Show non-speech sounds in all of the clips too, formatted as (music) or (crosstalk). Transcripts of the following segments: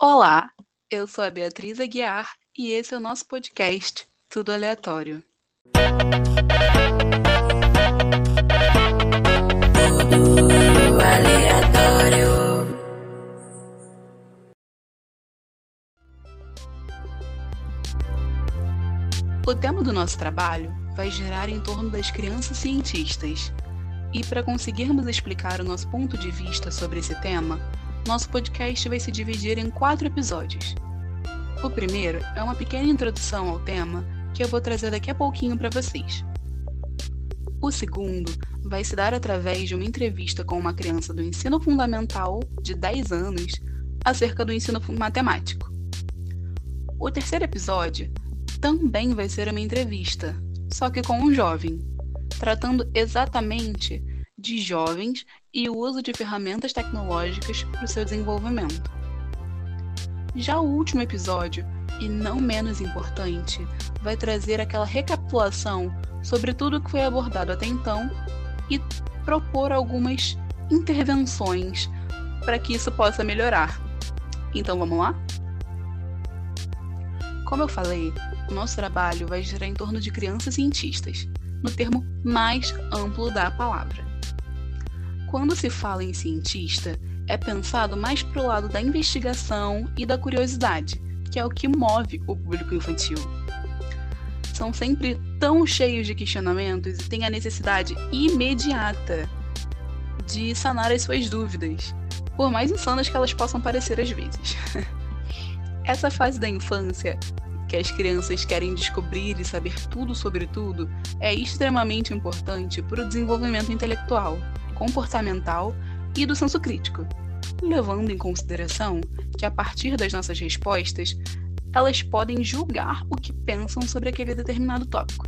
Olá, eu sou a Beatriz Aguiar e esse é o nosso podcast Tudo Aleatório. Tudo aleatório. O tema do nosso trabalho vai girar em torno das crianças cientistas. E para conseguirmos explicar o nosso ponto de vista sobre esse tema, nosso podcast vai se dividir em quatro episódios. O primeiro é uma pequena introdução ao tema que eu vou trazer daqui a pouquinho para vocês. O segundo vai se dar através de uma entrevista com uma criança do ensino fundamental de 10 anos acerca do ensino matemático. O terceiro episódio também vai ser uma entrevista, só que com um jovem, tratando exatamente de jovens e o uso de ferramentas tecnológicas para o seu desenvolvimento. Já o último episódio, e não menos importante, vai trazer aquela recapitulação sobre tudo que foi abordado até então e propor algumas intervenções para que isso possa melhorar. Então vamos lá? Como eu falei, o nosso trabalho vai girar em torno de crianças cientistas, no termo mais amplo da palavra. Quando se fala em cientista, é pensado mais para o lado da investigação e da curiosidade, que é o que move o público infantil. São sempre tão cheios de questionamentos e têm a necessidade imediata de sanar as suas dúvidas, por mais insanas que elas possam parecer às vezes. (laughs) Essa fase da infância, que as crianças querem descobrir e saber tudo sobre tudo, é extremamente importante para o desenvolvimento intelectual comportamental e do senso crítico, levando em consideração que a partir das nossas respostas, elas podem julgar o que pensam sobre aquele determinado tópico.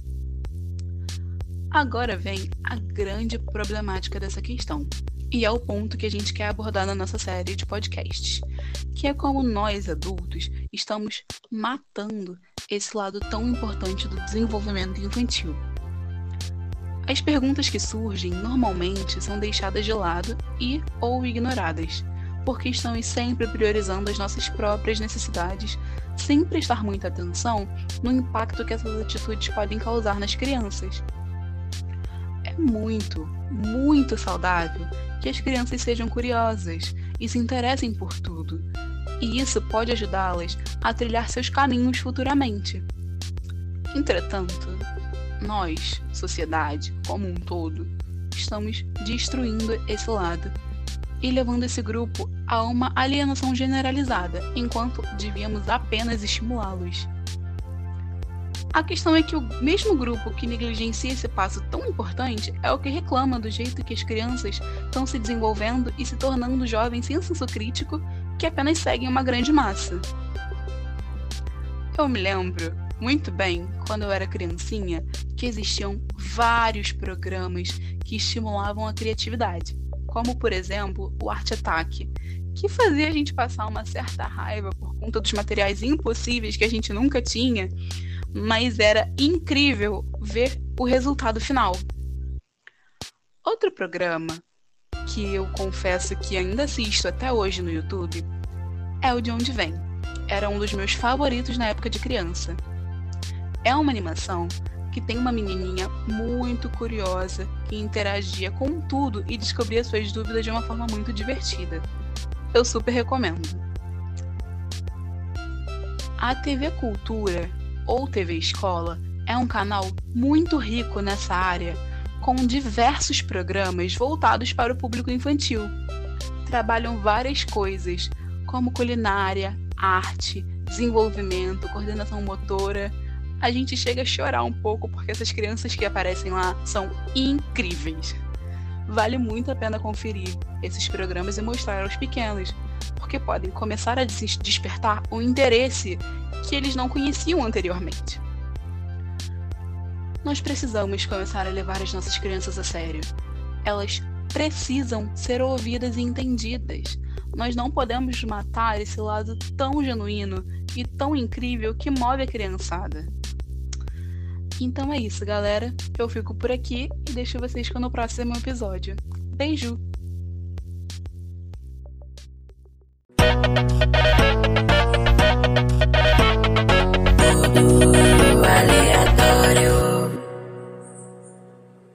Agora vem a grande problemática dessa questão, e é o ponto que a gente quer abordar na nossa série de podcasts, que é como nós adultos estamos matando esse lado tão importante do desenvolvimento infantil. As perguntas que surgem normalmente são deixadas de lado e ou ignoradas, porque estamos sempre priorizando as nossas próprias necessidades, sem prestar muita atenção no impacto que essas atitudes podem causar nas crianças. É muito, muito saudável que as crianças sejam curiosas e se interessem por tudo, e isso pode ajudá-las a trilhar seus caminhos futuramente. Entretanto, nós, sociedade como um todo, estamos destruindo esse lado e levando esse grupo a uma alienação generalizada, enquanto devíamos apenas estimulá-los. A questão é que o mesmo grupo que negligencia esse passo tão importante é o que reclama do jeito que as crianças estão se desenvolvendo e se tornando jovens sem senso crítico que apenas seguem uma grande massa. Eu me lembro muito bem, quando eu era criancinha, que existiam vários programas que estimulavam a criatividade, como por exemplo o Arte Ataque, que fazia a gente passar uma certa raiva por conta dos materiais impossíveis que a gente nunca tinha, mas era incrível ver o resultado final. Outro programa que eu confesso que ainda assisto até hoje no YouTube é o De Onde Vem. Era um dos meus favoritos na época de criança. É uma animação que tem uma menininha muito curiosa que interagia com tudo e descobria suas dúvidas de uma forma muito divertida. Eu super recomendo. A TV Cultura ou TV Escola é um canal muito rico nessa área, com diversos programas voltados para o público infantil. Trabalham várias coisas, como culinária, arte, desenvolvimento, coordenação motora a gente chega a chorar um pouco porque essas crianças que aparecem lá são incríveis. Vale muito a pena conferir esses programas e mostrar aos pequenos, porque podem começar a despertar o interesse que eles não conheciam anteriormente. Nós precisamos começar a levar as nossas crianças a sério. Elas precisam ser ouvidas e entendidas. Nós não podemos matar esse lado tão genuíno e tão incrível que move a criançada. Então é isso, galera. Eu fico por aqui e deixo vocês com o próximo episódio. Beijo!